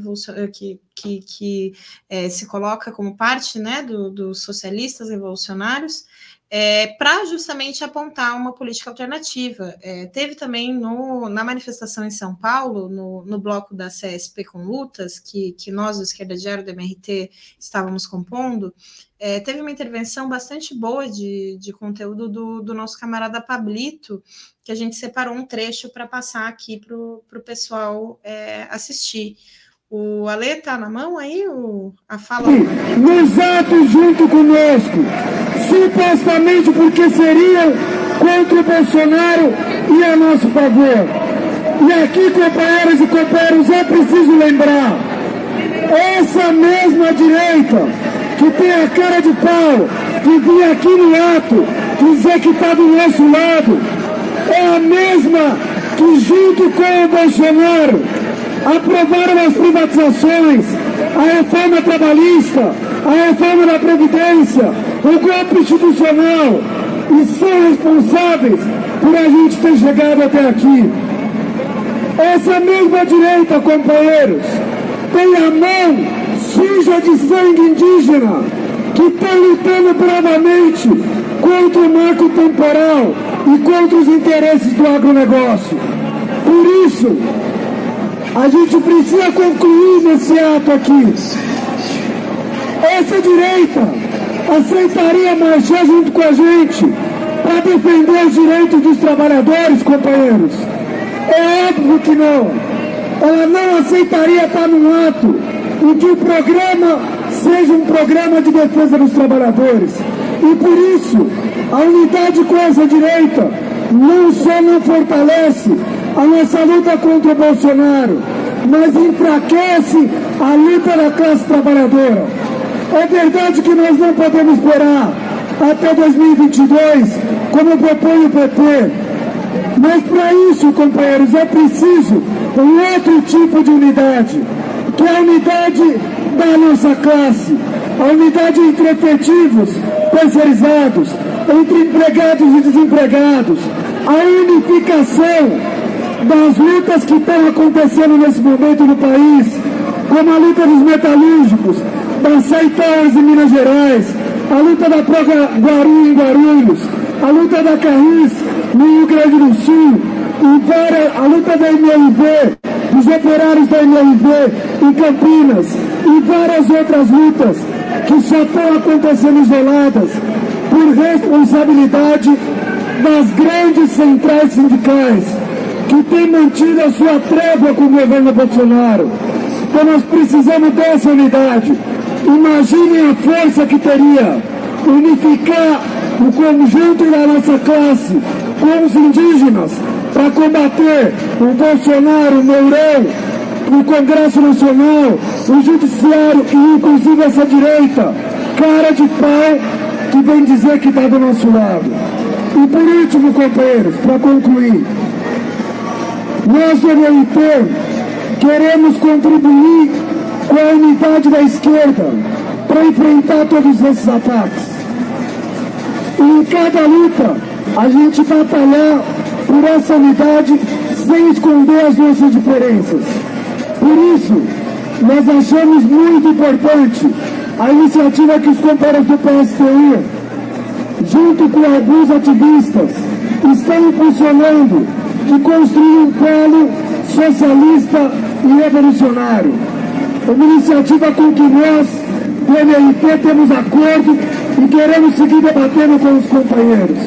que, que, que é, se coloca como parte né, dos do socialistas revolucionários, é, para justamente apontar uma política alternativa. É, teve também no, na manifestação em São Paulo, no, no bloco da CSP com lutas, que, que nós, do Esquerda Diário do MRT, estávamos compondo, é, teve uma intervenção bastante boa de, de conteúdo do, do nosso camarada Pablito, que a gente separou um trecho para passar aqui para o pessoal é, assistir. O Ale está na mão aí, o, a fala? Nos atos junto conosco, supostamente porque seriam contra o Bolsonaro e a nosso favor. E aqui, companheiras e companheiros, é preciso lembrar, essa mesma direita que tem a cara de pau de vir aqui no ato dizer que está do nosso lado, é a mesma que junto com o Bolsonaro aprovaram as privatizações, a reforma trabalhista, a reforma da Previdência, o golpe institucional e são responsáveis por a gente ter chegado até aqui. Essa mesma direita, companheiros, tem a mão suja de sangue indígena que está lutando bravamente contra o marco temporal e contra os interesses do agronegócio. Por isso, a gente precisa concluir nesse ato aqui. Essa direita aceitaria marchar junto com a gente para defender os direitos dos trabalhadores, companheiros? É óbvio que não. Ela não aceitaria estar num ato em que o programa seja um programa de defesa dos trabalhadores. E por isso, a unidade com essa direita não só não fortalece a nossa luta contra o Bolsonaro, mas enfraquece a luta da classe trabalhadora. É verdade que nós não podemos esperar até 2022, como propõe o PT, mas para isso, companheiros, é preciso um outro tipo de unidade, que é a unidade da nossa classe, a unidade entre efetivos terceirizados, entre empregados e desempregados, a unificação das lutas que estão acontecendo nesse momento no país, como a luta dos metalúrgicos, das Saitãs em Minas Gerais, a luta da Proga Guaru em Guarulhos, a luta da Carris no Rio Grande do Sul, e a luta da MLV, dos operários da MLV em Campinas, e várias outras lutas que só estão acontecendo isoladas por responsabilidade das grandes centrais sindicais que tem mantido a sua trégua com o governo Bolsonaro. Então nós precisamos dessa unidade. Imaginem a força que teria unificar o conjunto da nossa classe com os indígenas para combater o Bolsonaro, o Mourão, o Congresso Nacional, o Judiciário e inclusive essa direita, cara de pau, que vem dizer que está do nosso lado. E por último, companheiros, para concluir, nós do MLP queremos contribuir com a unidade da esquerda para enfrentar todos esses ataques. E em cada luta, a gente batalhar por essa unidade sem esconder as nossas diferenças. Por isso, nós achamos muito importante a iniciativa que os companheiros do PSTU, junto com alguns ativistas, estão impulsionando de construir um polo socialista e revolucionário. Uma iniciativa com que nós, do MLP, temos acordo e queremos seguir debatendo com os companheiros.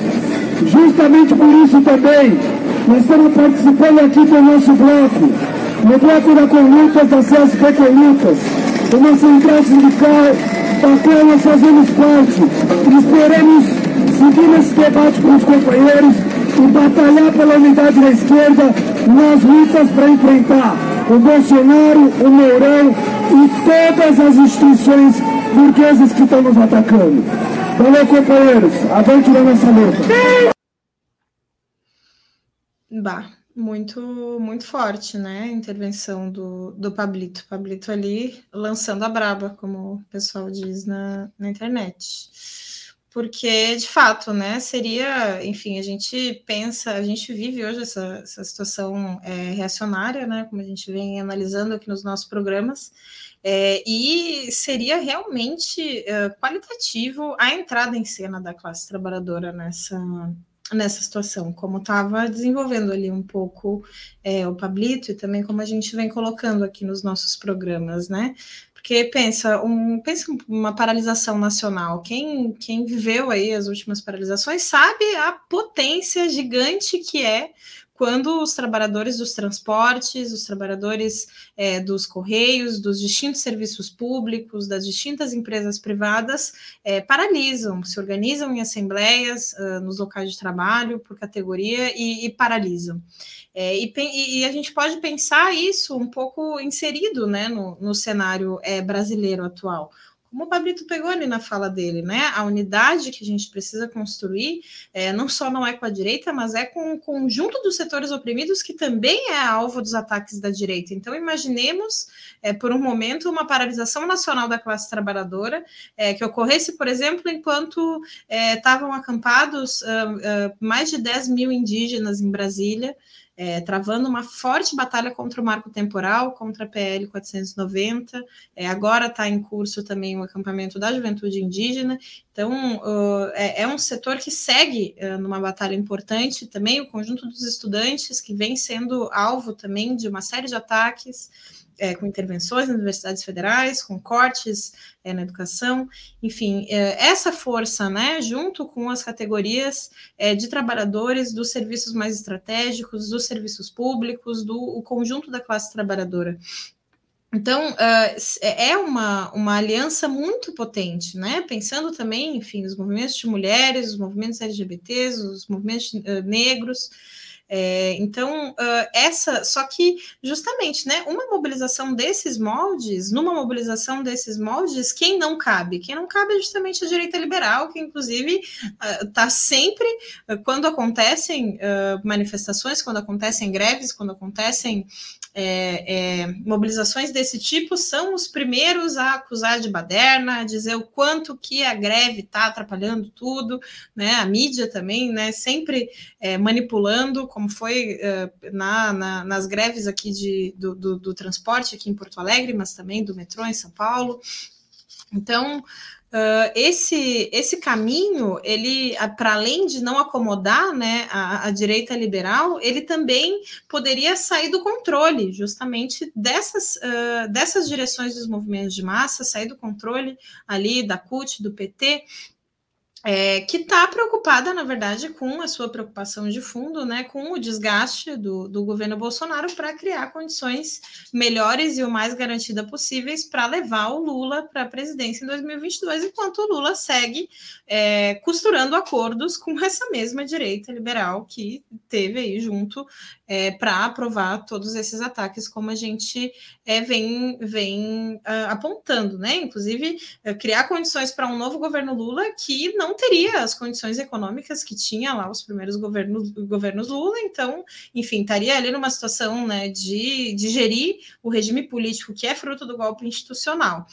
Justamente por isso também, nós estamos participando aqui do nosso bloco, no bloco da Conlutas, da CSP Conlutas, uma central sindical da qual nós fazemos parte. E esperamos seguir nesse debate com os companheiros e batalhar pela unidade da esquerda nas lutas para enfrentar o Bolsonaro, o Mourão e todas as instituições burguesas que estão nos atacando. Valeu, companheiros. Avante na nossa luta. Bah, muito, muito forte, né? A intervenção do, do Pablito. Pablito ali lançando a braba, como o pessoal diz na, na internet. Porque, de fato, né, seria, enfim, a gente pensa, a gente vive hoje essa, essa situação é, reacionária, né, como a gente vem analisando aqui nos nossos programas, é, e seria realmente é, qualitativo a entrada em cena da classe trabalhadora nessa, nessa situação, como estava desenvolvendo ali um pouco é, o Pablito e também como a gente vem colocando aqui nos nossos programas, né? Porque pensa, um, pensa uma paralisação nacional. Quem, quem viveu aí as últimas paralisações sabe a potência gigante que é quando os trabalhadores dos transportes, os trabalhadores é, dos correios, dos distintos serviços públicos, das distintas empresas privadas é, paralisam, se organizam em assembleias uh, nos locais de trabalho por categoria e, e paralisam. É, e, e, a gente pode pensar isso um pouco inserido né, no, no cenário é, brasileiro atual como o Pablito pegou ali na fala dele, né? A unidade que a gente precisa construir é, não só não é com a direita, mas é com o conjunto dos setores oprimidos que também é alvo dos ataques da direita. Então, imaginemos, é, por um momento, uma paralisação nacional da classe trabalhadora, é, que ocorresse, por exemplo, enquanto é, estavam acampados uh, uh, mais de 10 mil indígenas em Brasília é, travando uma forte batalha contra o marco temporal, contra a PL 490. É, agora está em curso também o acampamento da juventude indígena. Então, uh, é, é, um setor que segue uh, numa batalha importante. Também o conjunto dos estudantes, que vem sendo alvo também de uma série de ataques é, com intervenções nas universidades federais, com cortes é, na educação, enfim, é, essa força, né, junto com as categorias é, de trabalhadores dos serviços mais estratégicos, dos serviços públicos, do o conjunto da classe trabalhadora. Então, uh, é uma, uma aliança muito potente, né? Pensando também, enfim, os movimentos de mulheres, os movimentos LGBTs, os movimentos uh, negros, é, então, uh, essa, só que justamente, né, uma mobilização desses moldes, numa mobilização desses moldes, quem não cabe? Quem não cabe é justamente a direita liberal, que inclusive está uh, sempre, uh, quando acontecem manifestações, quando acontecem greves, quando acontecem é, é, mobilizações desse tipo são os primeiros a acusar de baderna, a dizer o quanto que a greve está atrapalhando tudo, né? A mídia também, né? Sempre é, manipulando, como foi é, na, na, nas greves aqui de, do, do, do transporte aqui em Porto Alegre, mas também do metrô em São Paulo. Então, Uh, esse, esse caminho, ele, para além de não acomodar né, a, a, direita liberal, ele também poderia sair do controle, justamente dessas, uh, dessas direções dos movimentos de massa, sair do controle ali da CUT, do PT, é, que está preocupada, na verdade, com a sua preocupação de fundo, né, com o desgaste do, do governo Bolsonaro para criar condições melhores e o mais garantida possíveis para levar o Lula para a presidência em 2022, enquanto o Lula segue é, costurando acordos com essa mesma direita liberal que teve aí junto é, para aprovar todos esses ataques, como a gente é, vem, vem uh, apontando, né? Inclusive, uh, criar condições para um novo governo Lula que não teria as condições econômicas que tinha lá os primeiros governos, governos Lula, então, enfim, estaria ali numa situação né, de, de gerir o regime político que é fruto do golpe institucional.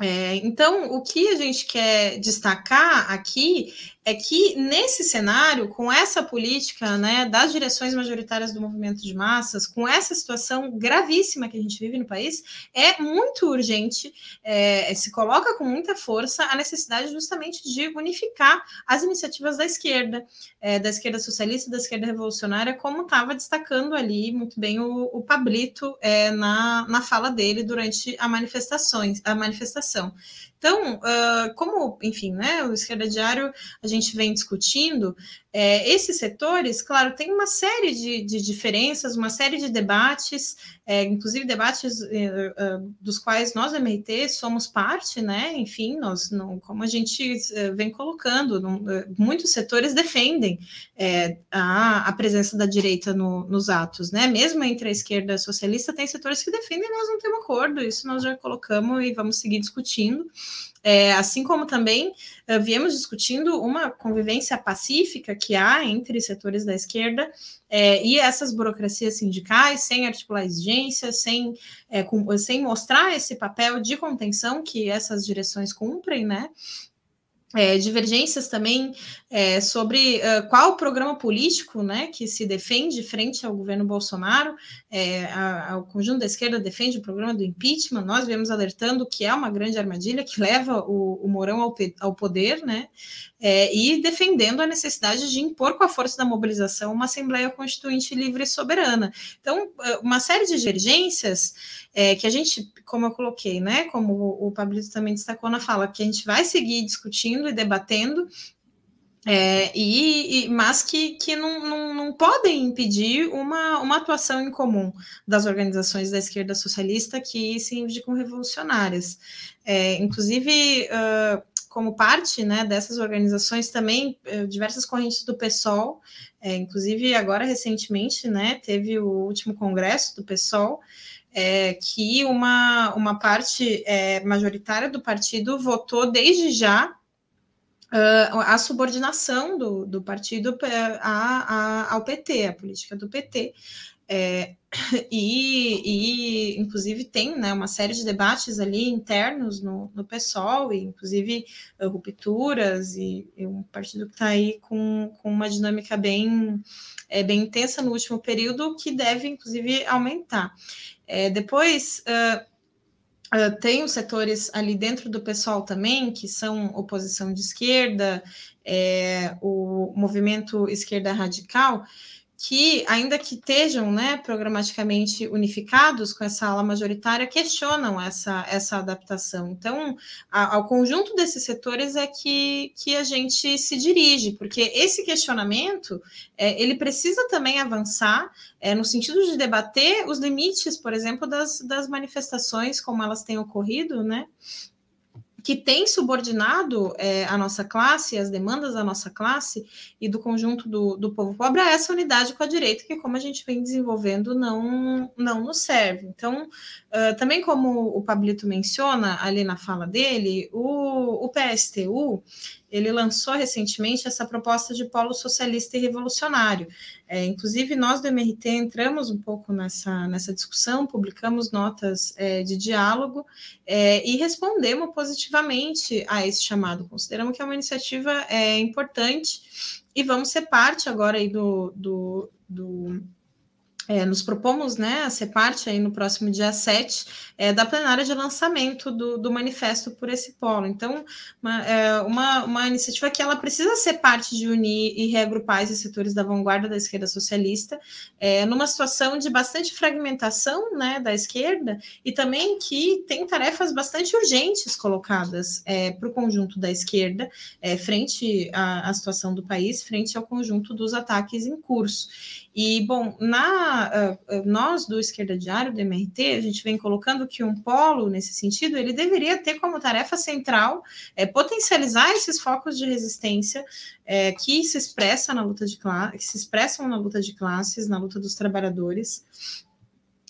É, então, o que a gente quer destacar aqui é que nesse cenário, com essa política né, das direções majoritárias do movimento de massas, com essa situação gravíssima que a gente vive no país, é muito urgente, é, se coloca com muita força a necessidade justamente de unificar as iniciativas da esquerda, é, da esquerda socialista, da esquerda revolucionária, como estava destacando ali muito bem o, o Pablito é, na, na fala dele durante a, manifestações, a manifestação coração. Então, uh, como, enfim, né, o Esquerda Diário a gente vem discutindo, é, esses setores, claro, tem uma série de, de diferenças, uma série de debates, é, inclusive debates dos quais nós, MRT, somos parte, né? Enfim, nós, não, como a gente vem colocando, não, muitos setores defendem a, a presença da direita no, nos atos, né? Mesmo entre a esquerda socialista, tem setores que defendem nós não temos acordo, isso nós já colocamos e vamos seguir discutindo. É, assim como também uh, viemos discutindo uma convivência pacífica que há entre setores da esquerda é, e essas burocracias sindicais, sem articular exigências, sem, é, sem mostrar esse papel de contenção que essas direções cumprem, né? É, divergências também é, sobre uh, qual programa político né, que se defende frente ao governo Bolsonaro. É, a, a, o conjunto da esquerda defende o programa do impeachment. Nós vemos alertando que é uma grande armadilha que leva o, o Mourão ao, ao poder, né? É, e defendendo a necessidade de impor com a força da mobilização uma Assembleia Constituinte livre e soberana. Então, é, uma série de divergências é, que a gente, como eu coloquei, né, como o, o Pablito também destacou na fala, que a gente vai seguir discutindo e debatendo é, e, e, mas que, que não, não, não, podem impedir uma, uma atuação em comum das organizações da esquerda socialista que se indicam revolucionárias. É, inclusive, uh, como parte né, dessas organizações também eh, diversas correntes do PSOL, é, inclusive agora recentemente né, teve o último congresso do PSOL, é, que uma, uma parte é, majoritária do partido votou desde já uh, a subordinação do, do partido a, a, ao PT, a política do PT. É, e, e, inclusive, tem né, uma série de debates ali internos no, no PSOL, e inclusive uh, rupturas, e, e, um partido que está aí com, com uma dinâmica bem, é, bem intensa no último período, que deve, inclusive, aumentar. É, depois. Uh, Uh, tem os setores ali dentro do pessoal também, que são oposição de esquerda, é, o movimento esquerda radical, que, ainda que estejam né, programaticamente unificados com essa ala majoritária, questionam essa, essa adaptação. Então, a, ao conjunto desses setores é que, que a gente se dirige, porque esse questionamento é, ele precisa também avançar é, no sentido de debater os limites, por exemplo, das, das manifestações, como elas têm ocorrido, né? Que tem subordinado é, a nossa classe, as demandas da nossa classe e do conjunto do, do povo pobre a essa unidade com a direita, que, como a gente vem desenvolvendo, não, não nos serve. Então, uh, também como o Pablito menciona ali na fala dele, o, o PSTU ele lançou recentemente essa proposta de polo socialista e revolucionário. É, inclusive, nós do MRT entramos um pouco nessa, nessa discussão, publicamos notas é, de diálogo é, e respondemos positivamente a esse chamado. Consideramos que é uma iniciativa é, importante e vamos ser parte agora aí do, do, do é, nos propomos né, a ser parte aí no próximo dia 7 é, da plenária de lançamento do, do manifesto por esse polo. Então, uma, é, uma, uma, iniciativa que ela precisa ser parte de unir e reagrupar esses setores da vanguarda da esquerda socialista, é, numa situação de bastante fragmentação né, da esquerda, e também que tem tarefas bastante urgentes colocadas é, para o conjunto da esquerda, é, frente à, à situação do país, frente ao conjunto dos ataques em curso. E, bom, na, uh, nós do Esquerda Diário, do MRT, a gente vem colocando que um polo, nesse sentido, ele deveria ter como tarefa central é, potencializar esses focos de resistência é, que se expressa na luta de que se expressam na luta de classes, na luta dos trabalhadores,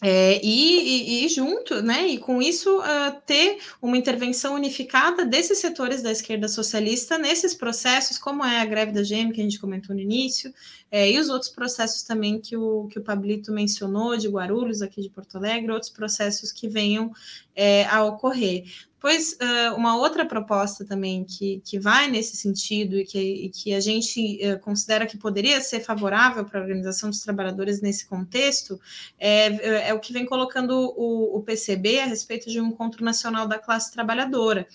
é, e, e, e, junto, né, e com isso uh, ter uma intervenção unificada desses setores da esquerda socialista nesses processos, como é a greve da GM, que a gente comentou no início, é, e os outros processos também que o, que o Pablito mencionou, de Guarulhos, aqui de Porto Alegre, outros processos que venham é, a ocorrer. Pois uh, uma outra proposta também que, que vai nesse sentido e que, e que a gente uh, considera que poderia ser favorável para a organização dos trabalhadores nesse contexto é, é o que vem colocando o, o PCB a respeito de um encontro nacional da classe trabalhadora.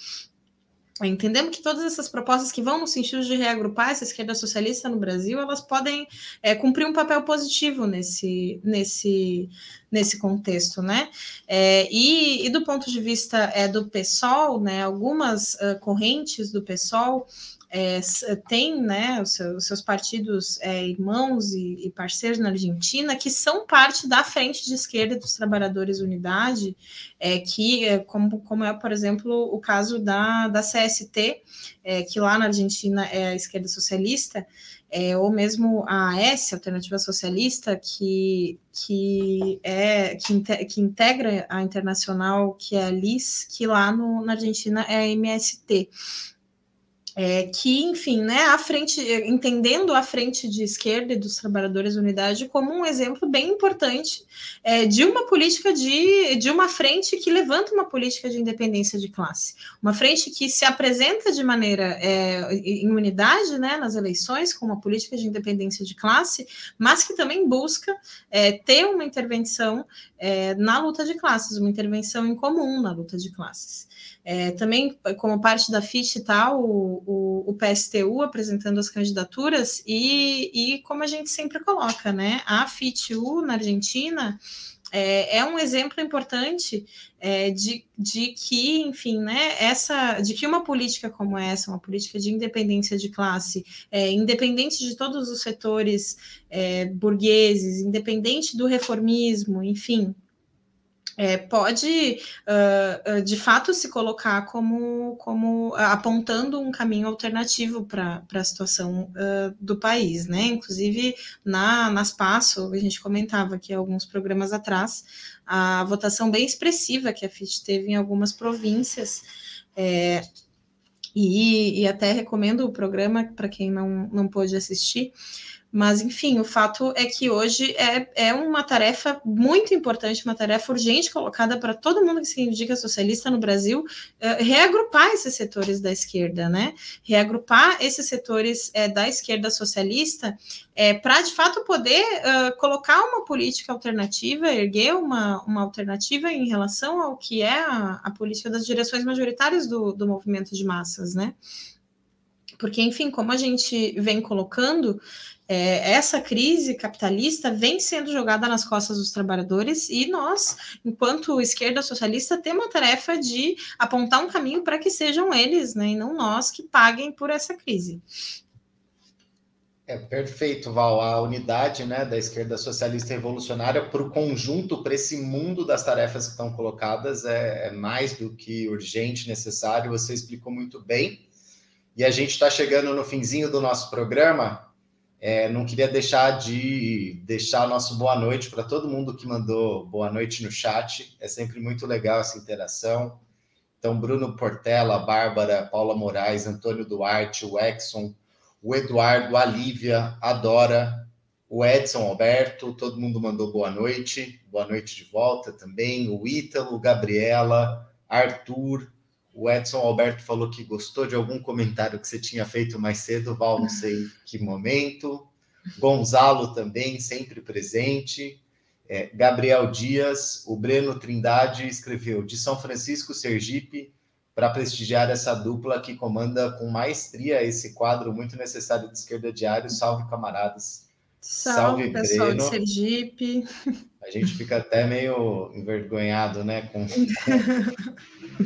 Entendemos que todas essas propostas que vão no sentido de reagrupar essa esquerda socialista no Brasil, elas podem é, cumprir um papel positivo nesse, nesse, nesse contexto, né? É, e, e, do ponto de vista é, do PSOL, né, algumas uh, correntes do PSOL é, tem né, os, seus, os seus partidos é, irmãos e, e, parceiros na Argentina que são parte da frente de esquerda dos trabalhadores Unidade, é, que, é, como, como é, por exemplo, o caso da, da CST, é, que lá na Argentina é a esquerda socialista, é, ou mesmo a AS, Alternativa Socialista, que, que, é, que, que integra a internacional, que é a LIS, que lá no, na Argentina é a MST é, que, enfim, né, a frente, entendendo a frente de esquerda e dos trabalhadores de unidade como um exemplo bem importante é, de uma política de, de uma frente que levanta uma política de independência de classe, uma frente que se apresenta de maneira é, em unidade, né, nas eleições com uma política de independência de classe, mas que também busca é, ter uma intervenção é, na luta de classes, uma intervenção em comum na luta de classes. É, também, como parte da FIT e tal, o, o, PSTU apresentando as candidaturas, e, e como a gente sempre coloca, né? A FITU na Argentina é, é um exemplo importante é, de, de que, enfim, né, essa, de que uma política como essa, uma política de independência de classe, é, independente de todos os setores é, burgueses, independente do reformismo, enfim, é, pode uh, de fato se colocar como, como uh, apontando um caminho alternativo para a situação do país, né? Inclusive na nas PASSO, a gente comentava aqui alguns programas atrás, a votação bem expressiva que a FIT teve em algumas províncias. É, e, e até recomendo o programa para quem não, não pôde assistir, mas, enfim, o fato é que hoje é, é uma tarefa muito importante, uma tarefa urgente colocada para todo mundo que se indica socialista no Brasil, uh, reagrupar esses setores da esquerda, né? Reagrupar esses setores é, da esquerda socialista é, para, de fato, poder colocar uma política alternativa, erguer uma, uma alternativa em relação ao que é a, a política das direções majoritárias do, do movimento de massas, né? Porque, enfim, como a gente vem colocando, é, essa crise capitalista vem sendo jogada nas costas dos trabalhadores e nós, enquanto esquerda socialista, temos a tarefa de apontar um caminho para que sejam eles, né, e não nós, que paguem por essa crise. É perfeito, Val. A unidade né, da esquerda socialista revolucionária para o conjunto, para esse mundo das tarefas que estão colocadas, é, é mais do que urgente, necessário. Você explicou muito bem. E a gente está chegando no finzinho do nosso programa. É, não queria deixar de deixar nosso boa noite para todo mundo que mandou boa noite no chat. É sempre muito legal essa interação. Então, Bruno Portela, Bárbara, Paula Moraes, Antônio Duarte, o Exxon, o Eduardo, a Lívia, a Dora, o Edson Alberto, todo mundo mandou boa noite. Boa noite de volta também. O Ítalo, Gabriela, Arthur, o Edson Alberto falou que gostou de algum comentário que você tinha feito mais cedo, Val, não sei que momento. Gonzalo também, sempre presente. É, Gabriel Dias, o Breno Trindade escreveu de São Francisco, Sergipe, para prestigiar essa dupla que comanda com maestria esse quadro muito necessário de esquerda diário. Salve, camaradas. Salve, Salve pessoal Breno. de Sergipe. A gente fica até meio envergonhado, né, com,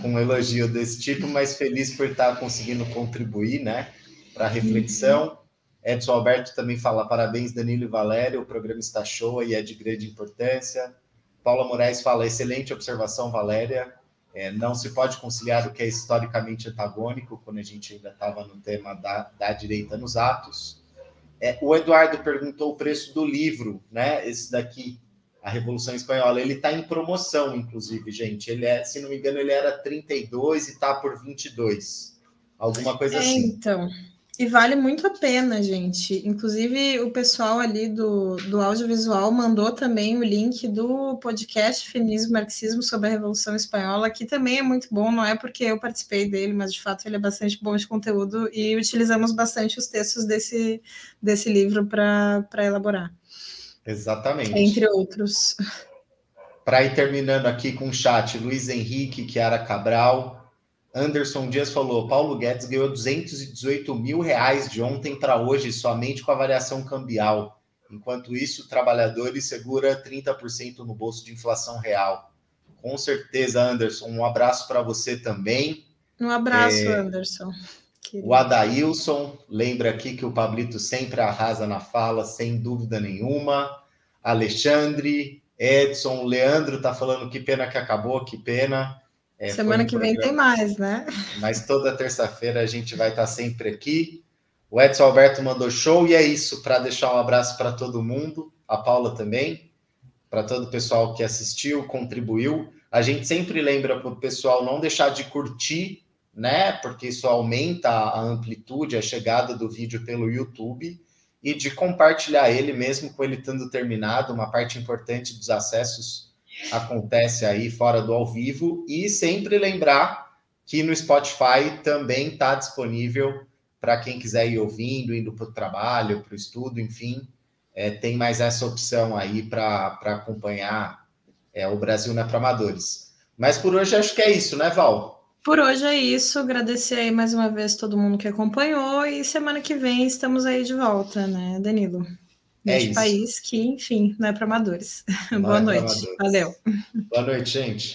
com um elogio desse tipo, mas feliz por estar conseguindo contribuir, né, para a reflexão. Edson Alberto também fala parabéns, Danilo e Valéria, o programa está show e é de grande importância. Paula Moraes fala excelente observação, Valéria. É, não se pode conciliar o que é historicamente antagônico, quando a gente ainda estava no tema da, da direita nos atos. É, o Eduardo perguntou o preço do livro, né? Esse daqui, a Revolução Espanhola. Ele está em promoção, inclusive, gente. Ele é, se não me engano, ele era 32 e está por 22. Alguma coisa é, assim. Então, e vale muito a pena, gente. Inclusive, o pessoal ali do, do audiovisual mandou também o link do podcast Feminismo e Marxismo sobre a Revolução Espanhola, que também é muito bom, não é porque eu participei dele, mas de fato ele é bastante bom de conteúdo e utilizamos bastante os textos desse, desse livro para elaborar. Exatamente. Entre outros. Para ir terminando aqui com o chat, Luiz Henrique, Chiara Cabral, Anderson Dias falou: Paulo Guedes ganhou 218 mil reais de ontem para hoje, somente com a variação cambial. Enquanto isso, o trabalhador segura 30% no bolso de inflação real. Com certeza, Anderson. Um abraço para você também. Um abraço, é... Anderson. O Adailson lembra aqui que o Pablito sempre arrasa na fala, sem dúvida nenhuma. Alexandre, Edson, Leandro tá falando que pena que acabou, que pena. É, Semana que vem tem mais, né? Mas toda terça-feira a gente vai estar sempre aqui. O Edson Alberto mandou show e é isso, para deixar um abraço para todo mundo, a Paula também, para todo o pessoal que assistiu, contribuiu. A gente sempre lembra para o pessoal não deixar de curtir, né? Porque isso aumenta a amplitude, a chegada do vídeo pelo YouTube e de compartilhar ele mesmo com ele tendo terminado. Uma parte importante dos acessos acontece aí fora do ao vivo e sempre lembrar que no Spotify também está disponível para quem quiser ir ouvindo, indo para o trabalho, para o estudo, enfim, é, tem mais essa opção aí para acompanhar é, o Brasil na amadores. Mas por hoje acho que é isso, né, Val? Por hoje é isso. Agradecer aí mais uma vez todo mundo que acompanhou e semana que vem estamos aí de volta, né, Danilo? É é país que, enfim, não é para amadores. Não Boa é noite. Amadores. Valeu. Boa noite, gente.